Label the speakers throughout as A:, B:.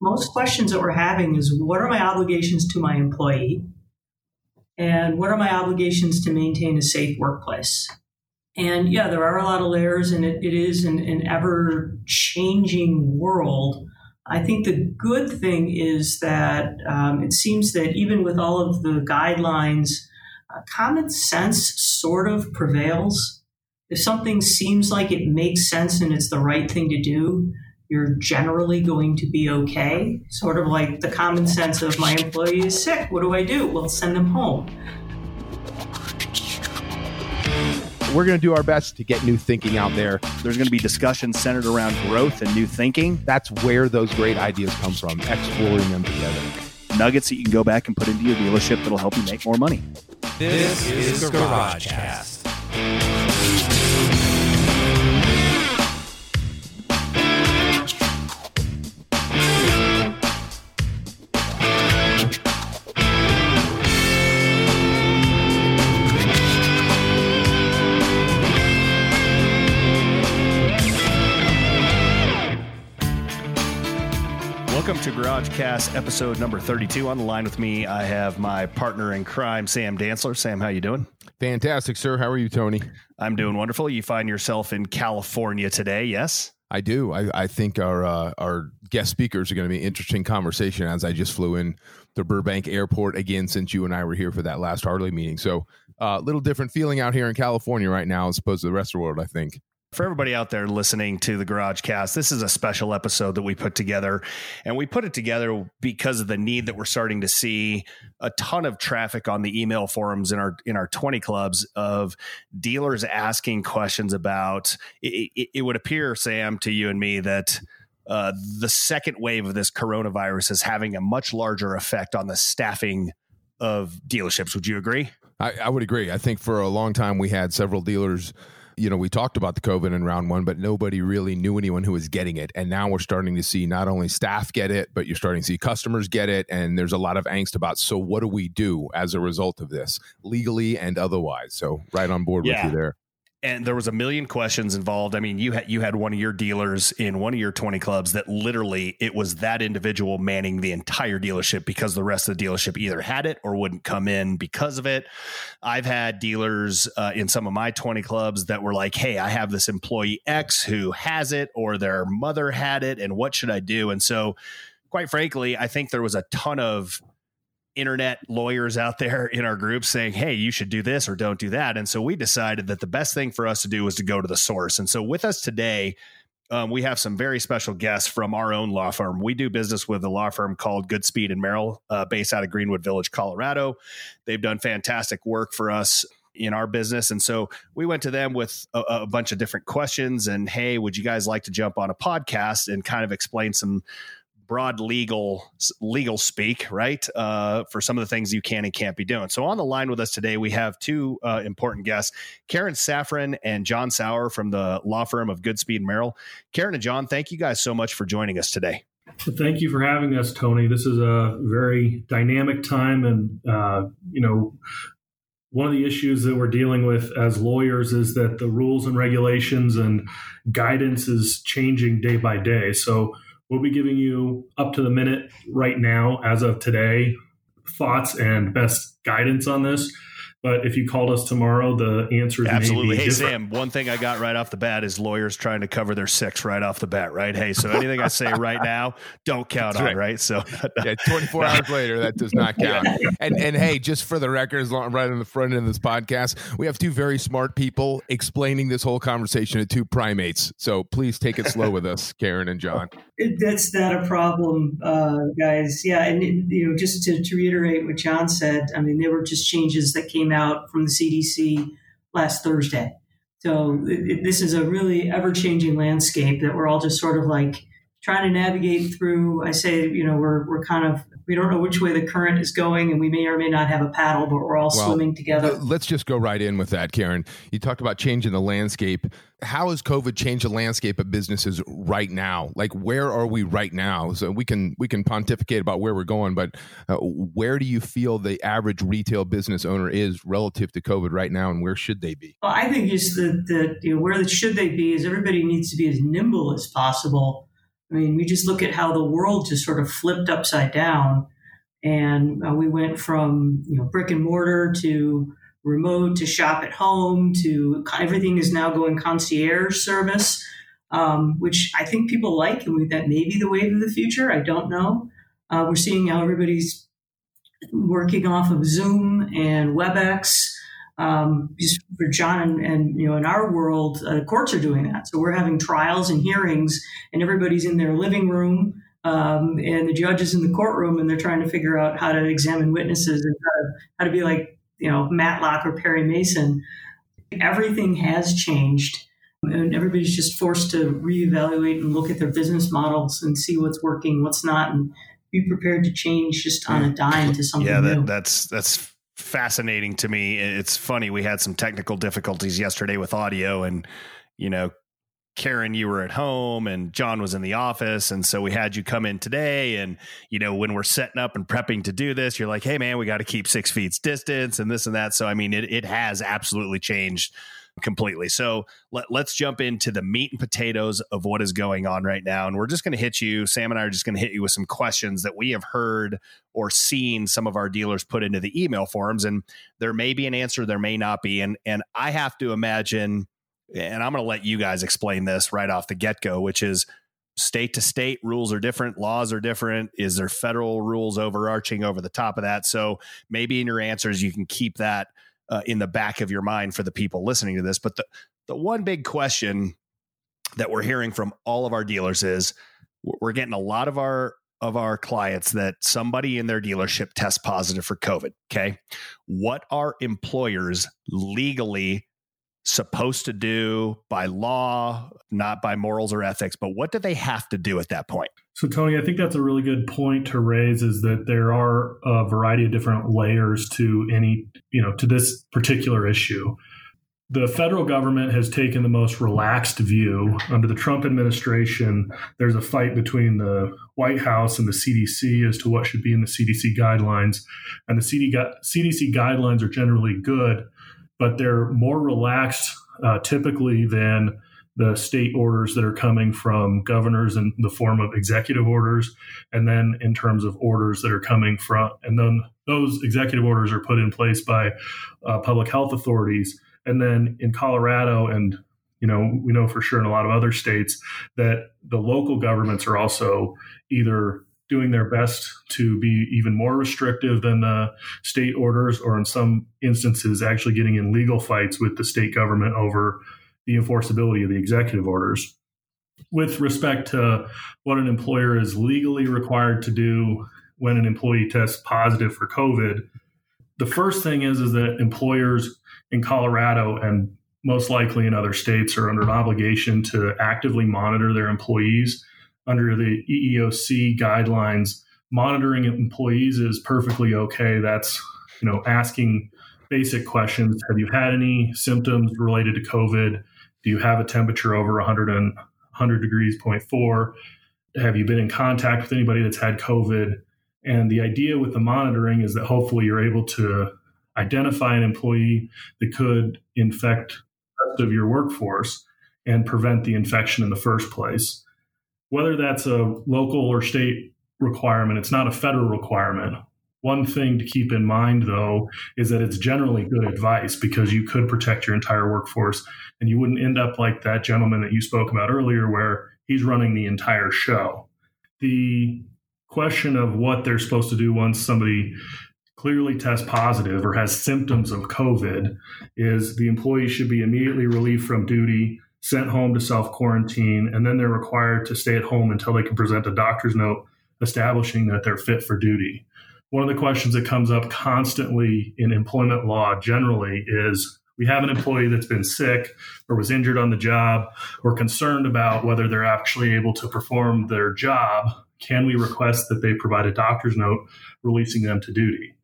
A: most questions that we're having is what are my obligations to my employee? And what are my obligations to maintain a safe workplace? And yeah, there are a lot of layers, and it, it is an, an ever changing world. I think the good thing is that um, it seems that even with all of the guidelines, uh, common sense sort of prevails. If something seems like it makes sense and it's the right thing to do, you're generally going to be okay. Sort of like the common sense of my employee is sick. What do I do? Well, send them home.
B: We're going to do our best to get new thinking out there.
C: There's going to be discussions centered around growth and new thinking.
B: That's where those great ideas come from, exploring them together.
C: Nuggets that you can go back and put into your dealership that'll help you make more money.
D: This is
C: Garage GarageCast. GarageCast episode number 32. On the line with me, I have my partner in crime, Sam Dantzler. Sam, how you doing?
B: Fantastic, sir. How are you, Tony?
C: I'm doing wonderful. You find yourself in California today, yes?
B: I do. I, I think our uh, our guest speakers are going to be an interesting conversation as I just flew in to Burbank Airport again since you and I were here for that last Harley meeting. So a uh, little different feeling out here in California right now as opposed to the rest of the world, I think.
C: For everybody out there listening to the Garage Cast, this is a special episode that we put together. And we put it together because of the need that we're starting to see a ton of traffic on the email forums in our in our 20 clubs of dealers asking questions about it, it, it would appear, Sam, to you and me that uh, the second wave of this coronavirus is having a much larger effect on the staffing of dealerships. Would you agree?
B: I, I would agree. I think for a long time we had several dealers you know, we talked about the COVID in round one, but nobody really knew anyone who was getting it. And now we're starting to see not only staff get it, but you're starting to see customers get it. And there's a lot of angst about, so what do we do as a result of this, legally and otherwise? So, right on board yeah. with you there
C: and there was a million questions involved. I mean, you had you had one of your dealers in one of your 20 clubs that literally it was that individual manning the entire dealership because the rest of the dealership either had it or wouldn't come in because of it. I've had dealers uh, in some of my 20 clubs that were like, "Hey, I have this employee X who has it or their mother had it and what should I do?" And so quite frankly, I think there was a ton of internet lawyers out there in our group saying, hey, you should do this or don't do that. And so we decided that the best thing for us to do was to go to the source. And so with us today, um, we have some very special guests from our own law firm. We do business with a law firm called Goodspeed and Merrill, uh, based out of Greenwood Village, Colorado. They've done fantastic work for us in our business. And so we went to them with a, a, bunch of different questions and, hey, would you guys like to jump on a podcast and kind of explain some broad legal legal speak, right? Uh, for some of the things you can and can't be doing. So on the line with us today, we have two uh, important guests, Karen Safran and John Sauer from the law firm of Goodspeed Merrill. Karen and John, thank you guys so much for joining us today.
E: thank you for having us, Tony. This is a very dynamic time, and uh, you know, one of the issues that we're dealing with as lawyers is that the rules and regulations and guidance is changing day by day. So We'll be giving you up to the minute right now, as of today, thoughts and best guidance on this. But if you called us tomorrow, the answer is
C: absolutely. hey,
E: different.
C: Sam. One thing I got right off the bat is lawyers trying to cover their six right off the bat, right? Hey, so anything I say right now, don't count That's on, right. right? So,
B: yeah, 24 hours later, that does not count. And and hey, just for the record, as long right on the front end of this podcast, we have two very smart people explaining this whole conversation to two primates. So please take it slow with us, Karen and John.
A: That's not a problem, uh, guys. Yeah, and you know, just to, to reiterate what John said, I mean, there were just changes that came out from the CDC last Thursday. So it, this is a really ever changing landscape that we're all just sort of like trying to navigate through. I say, you know, we're, we're kind of we don't know which way the current is going, and we may or may not have a paddle, but we're all well, swimming together.
B: Let's just go right in with that, Karen. You talked about changing the landscape. How has COVID changed the landscape of businesses right now? Like, where are we right now? So we can we can pontificate about where we're going, but uh, where do you feel the average retail business owner is relative to COVID right now, and where should they be?
A: Well, I think just that the you know, where should they be is everybody needs to be as nimble as possible I mean, we just look at how the world just sort of flipped upside down, and uh, we went from you know brick and mortar to remote to shop at home to everything is now going concierge service, um, which I think people like, and that may be the wave of the future. I don't know. Uh, we're seeing how everybody's working off of Zoom and WebEx. Um, for John and, and, you know in our world, uh, courts are doing that. So we're having trials and hearings, and everybody's in their living room, um, and the judge is in the courtroom, and they're trying to figure out how to examine witnesses and how to, how to be like you know Matlock or Perry Mason. Everything has changed, and everybody's just forced to reevaluate and look at their business models and see what's working, what's not, and be prepared to change just on a dime to something
C: yeah, that,
A: new.
C: that's that's fascinating to me. It's funny. We had some technical difficulties yesterday with audio, and you know, Karen, you were at home and John was in the office. And so we had you come in today. And, you know, when we're setting up and prepping to do this, you're like, hey, man, we got to keep six feet distance and this and that. So, I mean, it, it has absolutely changed completely. So let, us jump into the meat and potatoes of what is going on right now. And we're just going to hit you, Sam and I are just going to hit you with some questions that we have heard or seen some of our dealers put into the email forms. And there may be an answer, there may not be. And, and I have to imagine, and I'm going to let you guys explain this right off the get go, which is state to state rules are different, laws are different. Is there federal rules overarching over the top of that? So maybe in your answers, you can keep that uh, in the back of your mind for the people listening to this. But the, the one big question that we're hearing from all of our dealers is we're getting a lot of our of our clients that somebody in their dealership tests positive for COVID. Okay. What are employers legally supposed to do by law, not by morals or ethics, but what do they have to do at that point?
E: So, Tony, I think that's a really good point to raise is that there are a variety of different layers to any, you know, to this particular issue. The federal government has taken the most relaxed view. Under the Trump administration, there's a fight between the White House and the CDC as to what should be in the CDC guidelines. And the CDC guidelines are generally good, but they're more relaxed uh, typically than the state orders that are coming from governors in the form of executive orders, and then in terms of orders that are coming from, and then those executive orders are put in place by uh, public health authorities. And then in Colorado, and you know, we know for sure in a lot of other states that the local governments are also either doing their best to be even more restrictive than the state orders, or in some instances, actually getting in legal fights with the state government over the enforceability of the executive orders. With respect to what an employer is legally required to do when an employee tests positive for COVID, the first thing is, is that employers in Colorado and most likely in other states are under an obligation to actively monitor their employees under the EEOC guidelines, monitoring employees is perfectly okay. That's you know asking basic questions. Have you had any symptoms related to COVID? Do you have a temperature over 100 and 100 degrees point four? Have you been in contact with anybody that's had COVID? And the idea with the monitoring is that hopefully you're able to identify an employee that could infect the rest of your workforce and prevent the infection in the first place whether that's a local or state requirement, it's not a federal requirement. One thing to keep in mind, though, is that it's generally good advice because you could protect your entire workforce and you wouldn't end up like that gentleman that you spoke about earlier, where he's running the entire show. The question of what they're supposed to do once somebody clearly tests positive or has symptoms of COVID is the employee should be immediately relieved from duty sent home to self quarantine, and then they're required to stay at home until they can present a doctor's note establishing that they're fit for duty. One of the questions that comes up constantly in employment law generally is we have an employee that's been sick or was injured on the job or concerned about whether they're actually able to perform their job. Can we request that they provide a doctor's note releasing them to duty?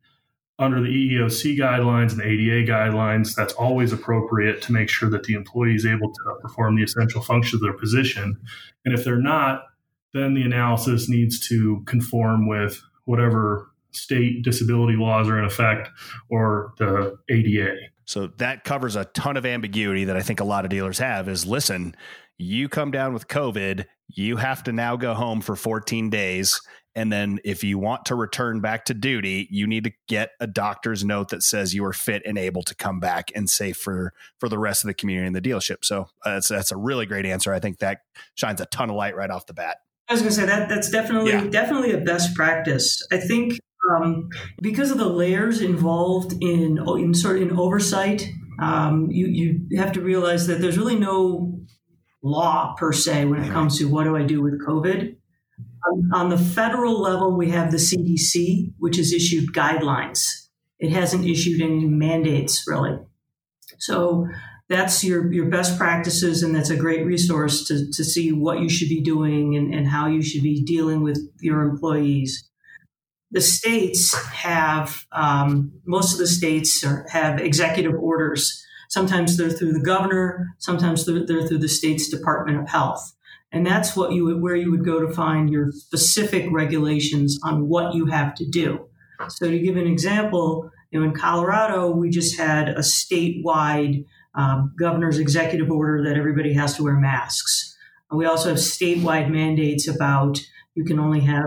E: under the EEOC guidelines and the ADA guidelines, that's always appropriate to make sure that the employee is able to perform the essential functions of their position. And if they're not, then the analysis needs to conform with whatever state disability laws are in effect or the ADA.
C: So that covers a ton of ambiguity that I think a lot of dealers have is listen, you come down with COVID, you have to now go home for 14 days. And then if you want to return back to duty, you need to get a doctor's note that says you are fit and able to come back and safe for for the rest of the community and the dealership. So uh, that's that's a really great answer. I think that shines a ton of light right off the bat.
A: I was going to say that that's definitely yeah. definitely a best practice. I think um, because of the layers involved in in sort of in oversight, um, you you have to realize that there's really no law per se when it comes to what do I do with COVID. Um, on the federal level, we have the CDC, which has issued guidelines. It hasn't issued any mandates really. So that's your, your best practices, and that's a great resource to, to see what you should be doing and, and how you should be dealing with your employees. The states have, um, most of the states are, have executive orders Sometimes they're through the governor, sometimes they're, they're through the state's Department of Health. And that's what you would, where you would go to find your specific regulations on what you have to do. So to give an example, you know, in Colorado, we just had a statewide um, governor's executive order that everybody has to wear masks. We also have statewide mandates about you can only have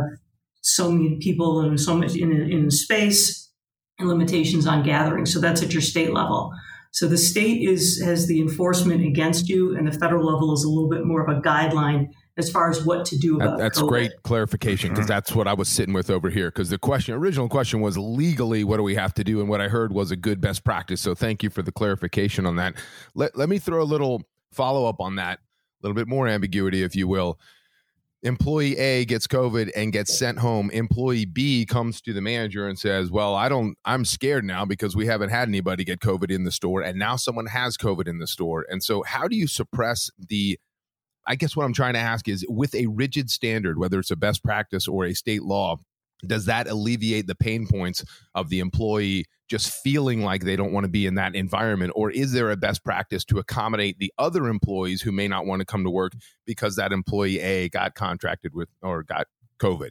A: so many people in so much in, in space and limitations on gathering. So that's at your state level. So the state is has the enforcement against you, and the federal level is a little bit more of a guideline as far as what to do about
B: that, that's
A: COVID.
B: great clarification because that's what i was sitting with over here because the question original question was legally what do we have to do and what i heard was a good best practice so thank you for the clarification on that let, let me throw a little follow-up on that a little bit more ambiguity if you will employee A gets COVID and gets sent home. Employee B comes to the manager and says, Well, I don't, I'm scared now because we haven't had anybody get COVID in the store. And now someone has COVID in the store. And so, how do you suppress the, I guess what I'm trying to ask is with a rigid standard, whether it's a best practice or a state law, does that alleviate the pain points of the employee just feeling like they don't want to be in that environment? Or is there a best practice to accommodate the other employees who may not want to come to work because that employee A got contracted with or got covid?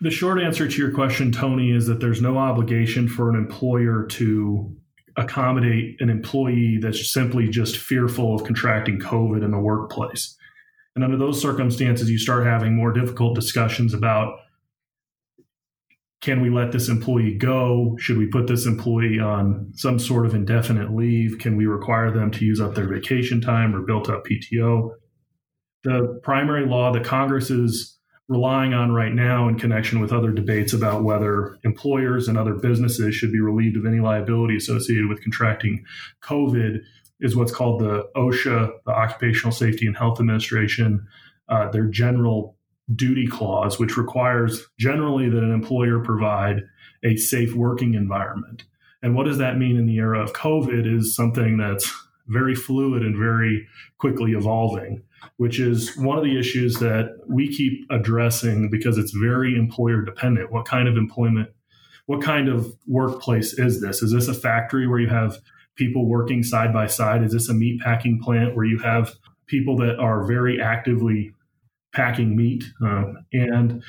E: The short answer to your question tony is that there's no obligation for an employer to accommodate an employee that's simply just fearful of contracting covid in the workplace. And under those circumstances you start having more difficult discussions about can we let this employee go? Should we put this employee on some sort of indefinite leave? Can we require them to use up their vacation time or built up PTO? The primary law that Congress is relying on right now in connection with other debates about whether employers and other businesses should be relieved of any liability associated with contracting COVID is what's called the OSHA, the Occupational Safety and Health Administration, uh, their general duty clause, which requires generally that an employer provide a safe working environment. And what does that mean in the era of COVID is something that's very fluid and very quickly evolving, which is one of the issues that we keep addressing because it's very employer dependent. What kind of employment, what kind of workplace is this? Is this a factory where you have people working side by side? Is this a meat packing plant where you have people that are very actively packing meat, uh, and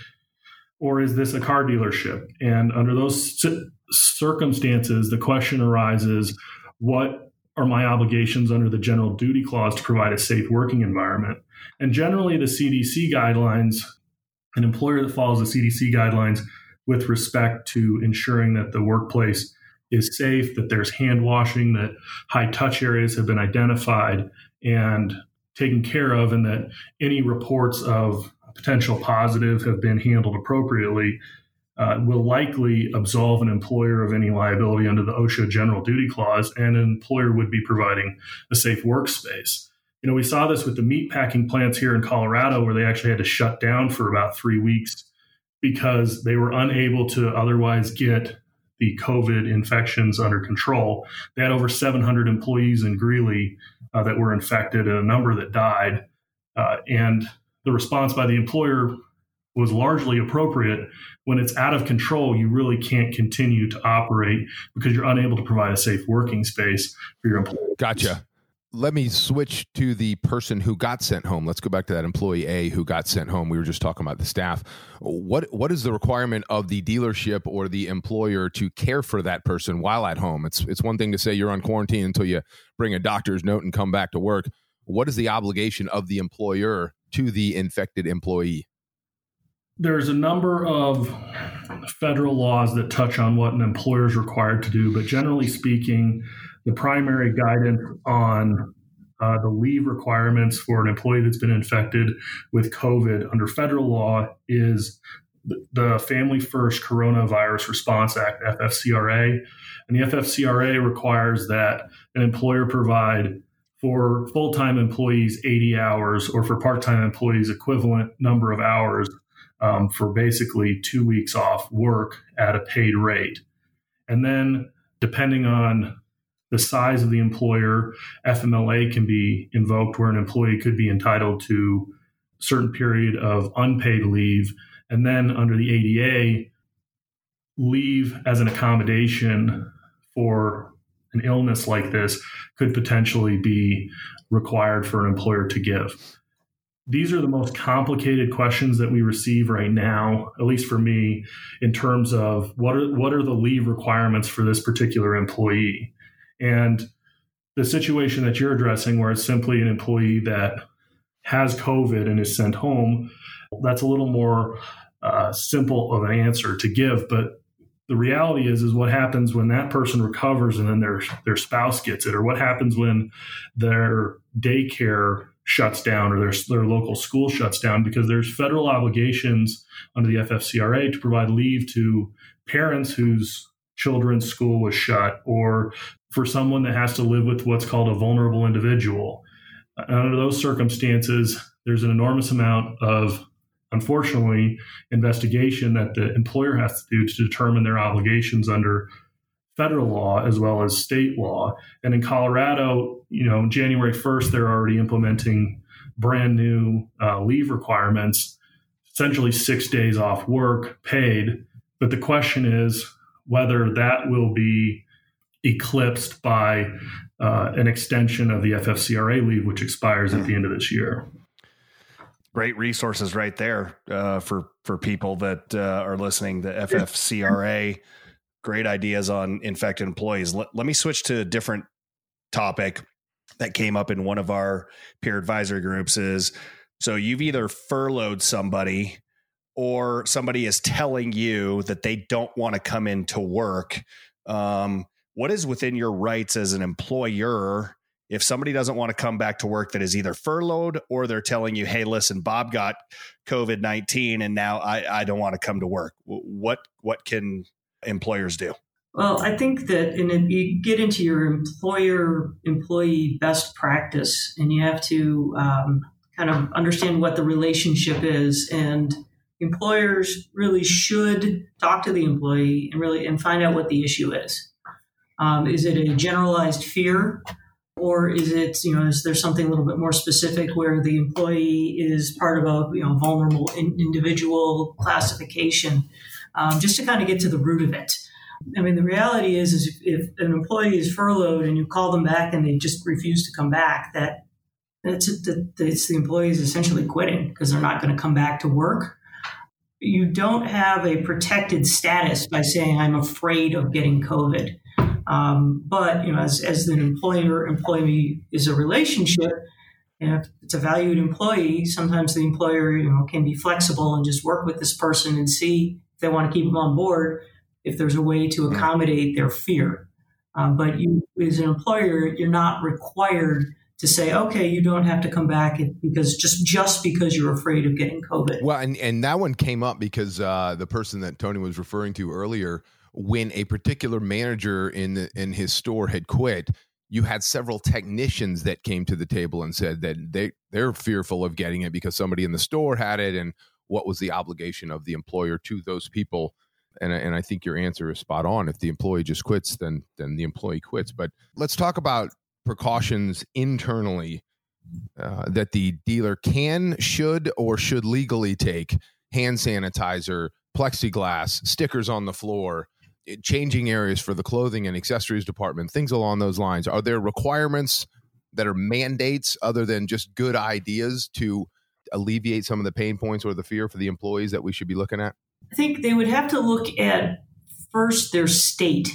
E: or is this a car dealership? And under those circumstances, the question arises: What are my obligations under the general duty clause to provide a safe working environment? And generally, the CDC guidelines, an employer that follows the CDC guidelines with respect to ensuring that the workplace is safe, that there's hand washing, that high touch areas have been identified, and taken care of and that any reports of potential positive have been handled appropriately uh, will likely absolve an employer of any liability under the OSHA general duty clause, and an employer would be providing a safe workspace. You know, we saw this with the meat packing plants here in Colorado, where they actually had to shut down for about three weeks because they were unable to otherwise get the COVID infections under control. They had over 700 employees in Greeley uh, that were infected and a number that died. Uh, and the response by the employer was largely appropriate. When it's out of control, you really can't continue to operate because you're unable to provide a safe working space for your employees.
B: Gotcha let me switch to the person who got sent home. Let's go back to that employee A who got sent home. We were just talking about the staff. What what is the requirement of the dealership or the employer to care for that person while at home? It's it's one thing to say you're on quarantine until you bring a doctor's note and come back to work. what is the obligation of the employer to the infected employee?
E: There's a number of federal laws that touch on what an employer is required to do, but generally speaking, the primary guidance on uh, the leave requirements for an employee that's been infected with COVID under federal law is the Family First Coronavirus Response Act, FFCRA. And the FFCRA requires that an employer provide for full time employees 80 hours or for part time employees equivalent number of hours um, for basically two weeks off work at a paid rate. And then, depending on the size of the employer, FMLA can be invoked where an employee could be entitled to a certain period of unpaid leave. And then under the ADA, leave as an accommodation for an illness like this could potentially be required for an employer to give. These are the most complicated questions that we receive right now, at least for me, in terms of what are what are the leave requirements for this particular employee. And the situation that you're addressing, where it's simply an employee that has COVID and is sent home, that's a little more uh, simple of an answer to give. But the reality is is what happens when that person recovers and then their their spouse gets it or what happens when their daycare shuts down or their their local school shuts down because there's federal obligations under the FFCRA to provide leave to parents whose children's school was shut or for someone that has to live with what's called a vulnerable individual under those circumstances there's an enormous amount of unfortunately, investigation that the employer has to do to determine their obligations under federal law as well as state law. And in Colorado, you know, January 1st, they're already implementing brand new uh, leave requirements, essentially six days off work paid. But the question is whether that will be eclipsed by uh, an extension of the FFCRA leave, which expires at the end of this year
C: great resources right there uh, for for people that uh, are listening. The FFCRA, great ideas on infected employees. Let, let me switch to a different topic that came up in one of our peer advisory groups. Is so you've either furloughed somebody or somebody is telling you that they don't want to come into work. Um, what is within your rights as an employer if somebody doesn't want to come back to work that is either furloughed or they're telling you, hey, listen, Bob got COVID 19 and now I, I don't want to come to work, what, what can employers do?
A: Well, I think that in you get into your employer employee best practice and you have to um, kind of understand what the relationship is. And employers really should talk to the employee and really and find out what the issue is. Um, is it a generalized fear? or is it you know is there something a little bit more specific where the employee is part of a you know vulnerable in, individual classification? Um, just to kind of get to the root of it. I mean the reality is is if, an employee is furloughed and you call them back and they just refuse to come back that that's that it's the employee is essentially quitting because they're not going to come back to work. You don't have a protected status by saying i'm afraid of getting covid um, but you know, as, as an employer employee is a relationship, and if it's a valued employee, sometimes the employer you know can be flexible and just work with this person and see if they want to keep them on board. If there's a way to accommodate their fear, um, but you as an employer, you're not required to say, okay, you don't have to come back because just just because you're afraid of getting COVID.
B: Well, and and that one came up because uh, the person that Tony was referring to earlier when a particular manager in the, in his store had quit, you had several technicians that came to the table and said that they they're fearful of getting it because somebody in the store had it and what was the obligation of the employer to those people? And and I think your answer is spot on. If the employee just quits then then the employee quits. But let's talk about precautions internally uh, that the dealer can should or should legally take hand sanitizer plexiglass stickers on the floor changing areas for the clothing and accessories department, things along those lines. Are there requirements that are mandates other than just good ideas to alleviate some of the pain points or the fear for the employees that we should be looking at?
A: I think they would have to look at first their state.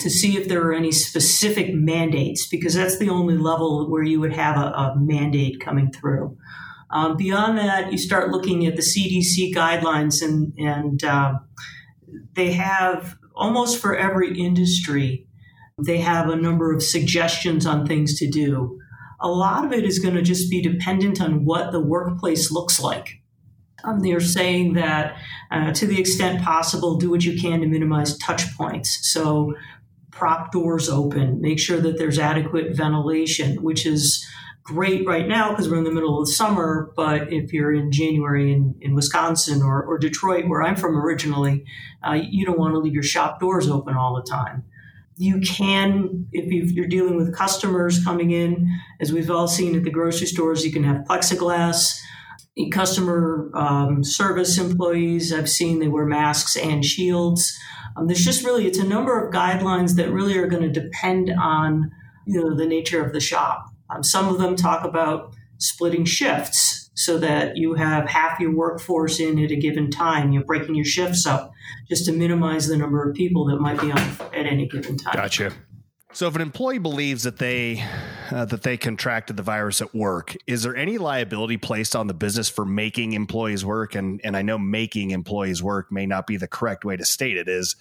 A: to see if there are any specific mandates, because that's the only level where you would have a, a mandate coming through. Um, beyond that, you start looking at the CDC guidelines, and, and uh, they have almost for every industry, they have a number of suggestions on things to do. A lot of it is going to just be dependent on what the workplace looks like. Um, they're saying that uh, to the extent possible, do what you can to minimize touch points. So, prop doors open, make sure that there's adequate ventilation, which is great right now because we're in the middle of the summer. But if you're in January in, in Wisconsin or, or Detroit, where I'm from originally, uh, you don't want to leave your shop doors open all the time. You can, if you're dealing with customers coming in, as we've all seen at the grocery stores, you can have plexiglass customer um, service employees i've seen they wear masks and shields um, there's just really it's a number of guidelines that really are going to depend on you know the nature of the shop um, some of them talk about splitting shifts so that you have half your workforce in at a given time. You're breaking your shifts up just to minimize the number of people that might be on at any given time.
C: Gotcha. So, if an employee believes that they uh, that they contracted the virus at work, is there any liability placed on the business for making employees work? And and I know making employees work may not be the correct way to state it. Is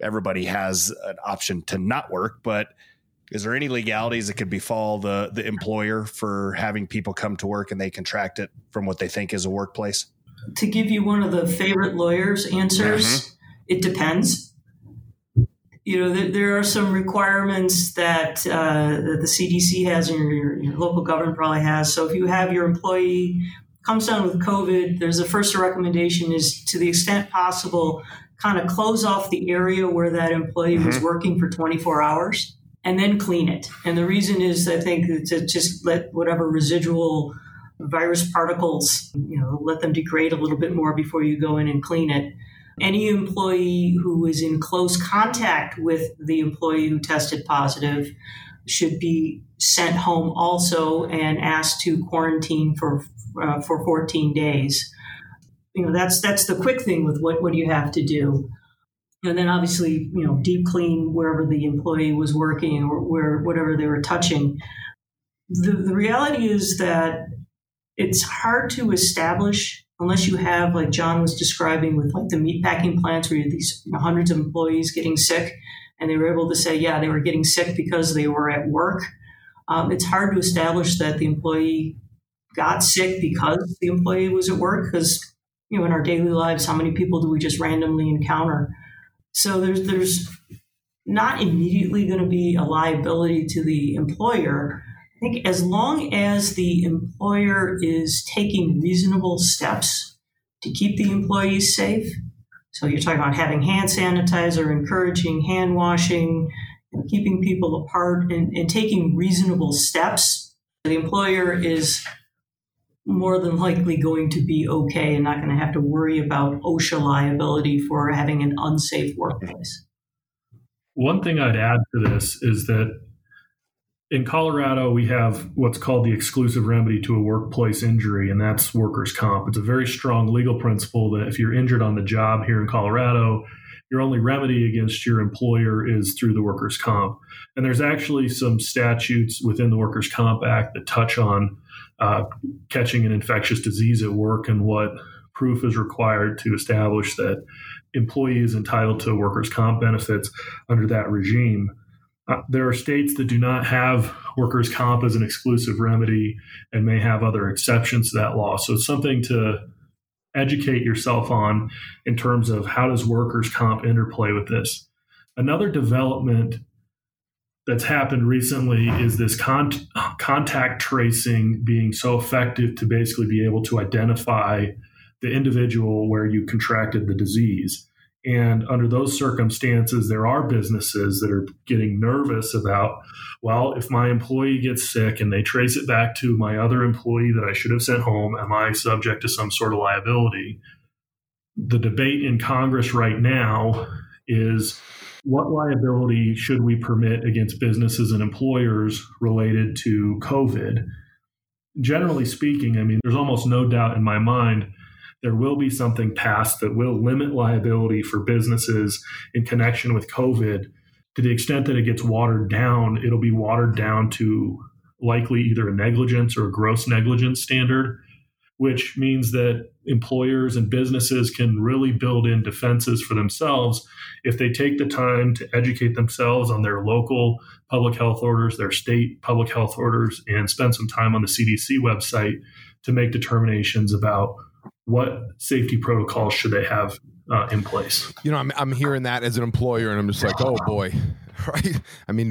C: everybody has an option to not work, but is there any legalities that could befall the the employer for having people come to work and they contract it from what they think is a workplace?
A: To give you one of the favorite lawyers' answers, mm-hmm. it depends. You know, there, there, are some requirements that uh, that the CDC has and your, your local government probably has. So if you have your employee comes down with COVID, there's a first recommendation is to the extent possible, kind of close off the area where that employee mm-hmm. was working for 24 hours and then clean it. And the reason is, I think, to just let whatever residual virus particles, you know, let them degrade a little bit more before you go in and clean it. Any employee who is in close contact with the employee who tested positive should be sent home also and asked to quarantine for uh, for 14 days. You know, that's that's the quick thing with what what you have to do and then obviously you know deep clean wherever the employee was working or where whatever they were touching. The, the reality is that it's hard to establish unless you have like john was describing with like the meat packing plants where you have these you know, hundreds of employees getting sick and they were able to say yeah they were getting sick because they were at work. Um, it's hard to establish that the employee got sick because the employee was at work because you know in our daily lives how many people do we just randomly encounter so there's there's not immediately going to be a liability to the employer. I think as long as the employer is taking reasonable steps to keep the employees safe. So you're talking about having hand sanitizer, encouraging hand washing, keeping people apart, and, and taking reasonable steps. The employer is more than likely going to be okay and not going to have to worry about OSHA liability for having an unsafe workplace.
E: One thing I'd add to this is that in Colorado, we have what's called the exclusive remedy to a workplace injury, and that's workers' comp. It's a very strong legal principle that if you're injured on the job here in Colorado, your only remedy against your employer is through the workers' comp. And there's actually some statutes within the Workers' Comp Act that touch on uh, catching an infectious disease at work and what proof is required to establish that employee is entitled to workers' comp benefits under that regime. Uh, there are states that do not have workers' comp as an exclusive remedy and may have other exceptions to that law. So it's something to educate yourself on in terms of how does workers' comp interplay with this. Another development that's happened recently is this con- contact tracing being so effective to basically be able to identify the individual where you contracted the disease. And under those circumstances, there are businesses that are getting nervous about, well, if my employee gets sick and they trace it back to my other employee that I should have sent home, am I subject to some sort of liability? The debate in Congress right now is what liability should we permit against businesses and employers related to COVID? Generally speaking, I mean, there's almost no doubt in my mind there will be something passed that will limit liability for businesses in connection with COVID to the extent that it gets watered down, it'll be watered down to likely either a negligence or a gross negligence standard, which means that employers and businesses can really build in defenses for themselves if they take the time to educate themselves on their local public health orders, their state public health orders, and spend some time on the CDC website to make determinations about what safety protocols should they have uh, in place.
B: You know, I'm I'm hearing that as an employer, and I'm just like, oh boy, right? I mean,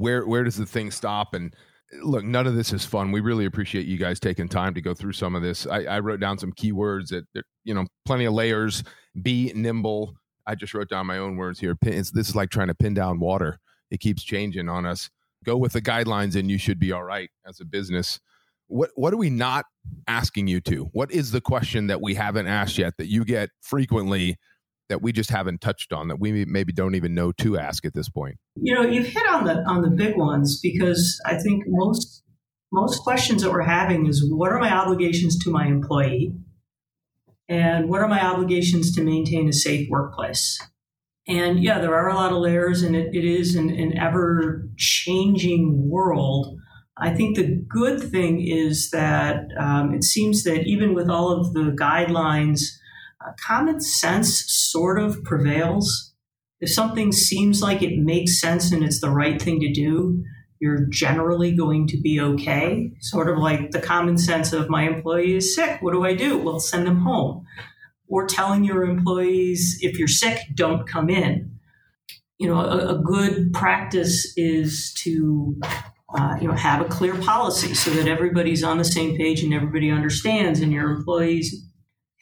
B: where where does the thing stop? And look, none of this is fun. We really appreciate you guys taking time to go through some of this. I, I wrote down some keywords that, that, you know, plenty of layers. Be nimble. I just wrote down my own words here. It's, this is like trying to pin down water. It keeps changing on us. Go with the guidelines, and you should be all right as a business. What what are we not asking you to? What is the question that we haven't asked yet that you get frequently that we just haven't touched on that we maybe don't even know to ask at this point?
A: You know, you've hit on the on the big ones because I think most most questions that we're having is what are my obligations to my employee? And what are my obligations to maintain a safe workplace? And yeah, there are a lot of layers, and it, it is an, an ever changing world. I think the good thing is that um, it seems that even with all of the guidelines, uh, common sense sort of prevails. If something seems like it makes sense and it's the right thing to do, you're generally going to be okay. Sort of like the common sense of my employee is sick. What do I do? Well, send them home. Or telling your employees, if you're sick, don't come in. You know, a, a good practice is to uh, you know, have a clear policy so that everybody's on the same page and everybody understands, and your employees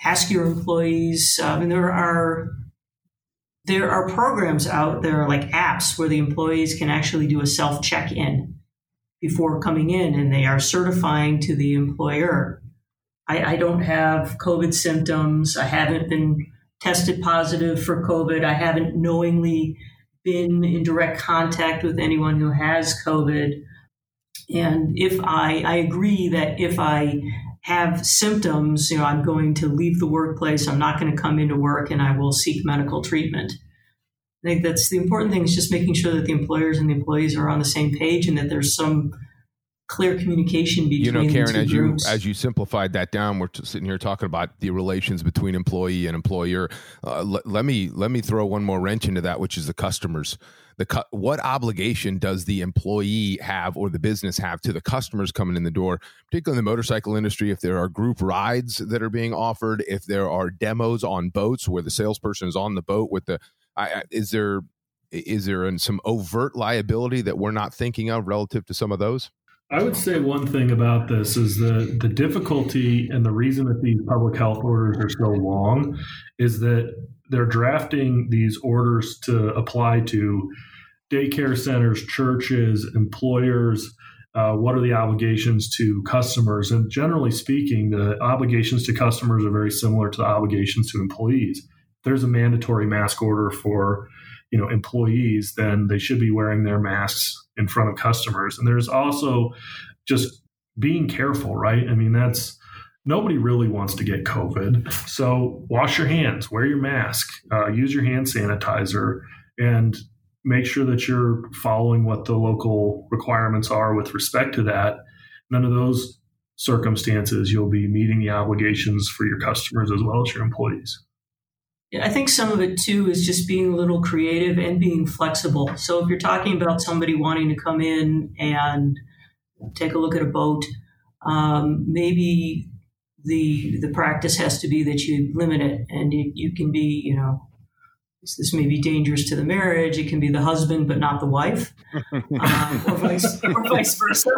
A: ask your employees. Um, I mean, there are there are programs out there like apps where the employees can actually do a self check in before coming in, and they are certifying to the employer. I, I don't have COVID symptoms. I haven't been tested positive for COVID. I haven't knowingly been in direct contact with anyone who has COVID. And if I, I agree that if I have symptoms, you know, I'm going to leave the workplace, I'm not going to come into work, and I will seek medical treatment. I think that's the important thing is just making sure that the employers and the employees are on the same page and that there's some clear communication between
B: you know karen as
A: groups.
B: you as you simplified that down we're sitting here talking about the relations between employee and employer. Uh, l- let me let me throw one more wrench into that which is the customers. The cu- what obligation does the employee have or the business have to the customers coming in the door particularly in the motorcycle industry if there are group rides that are being offered if there are demos on boats where the salesperson is on the boat with the I, is there is there some overt liability that we're not thinking of relative to some of those
E: I would say one thing about this is the the difficulty and the reason that these public health orders are so long is that they're drafting these orders to apply to daycare centers, churches, employers. Uh, what are the obligations to customers? And generally speaking, the obligations to customers are very similar to the obligations to employees. There's a mandatory mask order for you know employees, then they should be wearing their masks in front of customers. And there's also just being careful, right? I mean, that's nobody really wants to get COVID. So wash your hands, wear your mask, uh, use your hand sanitizer, and make sure that you're following what the local requirements are with respect to that. None of those circumstances, you'll be meeting the obligations for your customers as well as your employees.
A: I think some of it too is just being a little creative and being flexible. So if you're talking about somebody wanting to come in and take a look at a boat, um, maybe the the practice has to be that you limit it, and you, you can be, you know, this may be dangerous to the marriage. It can be the husband, but not the wife, um, or, vice, or vice versa.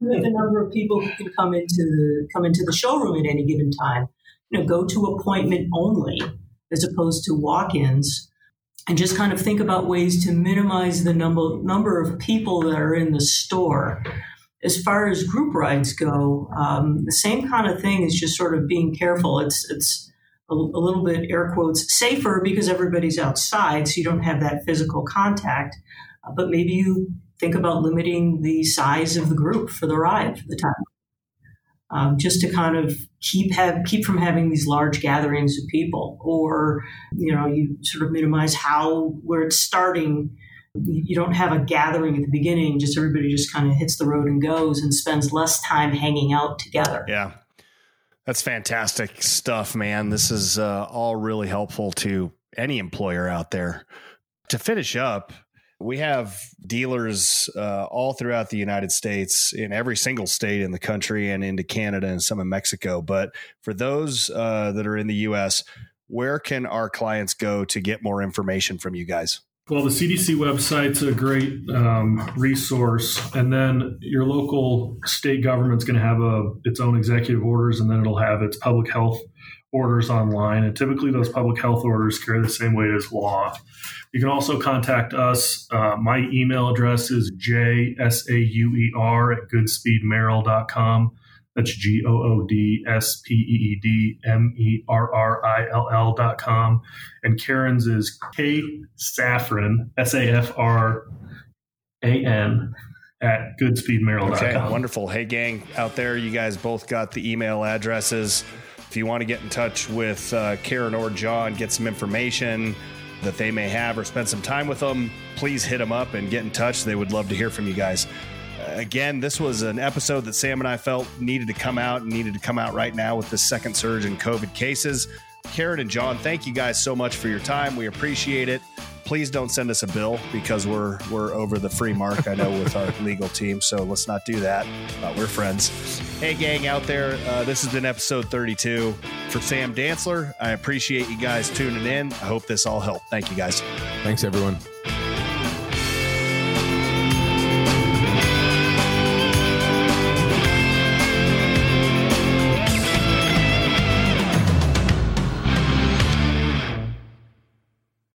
A: The number of people who can come into the come into the showroom at any given time. You know, go to appointment only as opposed to walk-ins and just kind of think about ways to minimize the number number of people that are in the store. As far as group rides go, um, the same kind of thing is just sort of being careful. It's it's a, little bit air quotes safer because everybody's outside, so you don't have that physical contact. Uh, but maybe you think about limiting the size of the group for the ride for the time um, just to kind of keep have keep from having these large gatherings of people, or you know, you sort of minimize how where it's starting. You don't have a gathering at the beginning, just everybody just kind of hits the road and goes and spends less time hanging out together.
C: Yeah. That's fantastic stuff, man. This is uh, all really helpful to any employer out there. To finish up, we have dealers uh, all throughout the United States, in every single state in the country, and into Canada and some in Mexico. But for those uh, that are in the U.S., where can our clients go to get more information from you guys?
E: Well, the CDC website's a great um, resource, and then your local state government's going to have a its own executive orders, and then it'll have its public health orders online. And typically, those public health orders carry the same weight as law. You can also contact us. Uh, my email address is jsauer at goodspeedmerrill.com. That's G O O D S P E E D M E R R I L L dot com. And Karen's is K Safran, S A F R A N, at goodspeedmerrill.com.
C: Okay, wonderful. Hey, gang out there, you guys both got the email addresses. If you want to get in touch with uh, Karen or John, get some information that they may have or spend some time with them, please hit them up and get in touch. They would love to hear from you guys again, this was an episode that Sam and I felt needed to come out and needed to come out right now with the second surge in COVID cases. Karen and John, thank you guys so much for your time. We appreciate it. Please don't send us a bill because we're we're over the free mark. I know with our legal team, so let's not do that. But we're friends. Hey, gang out there, uh, this has been episode 32 for Sam Dantzler. I appreciate you guys tuning in. I hope this all helped. Thank you, guys.
B: Thanks, everyone.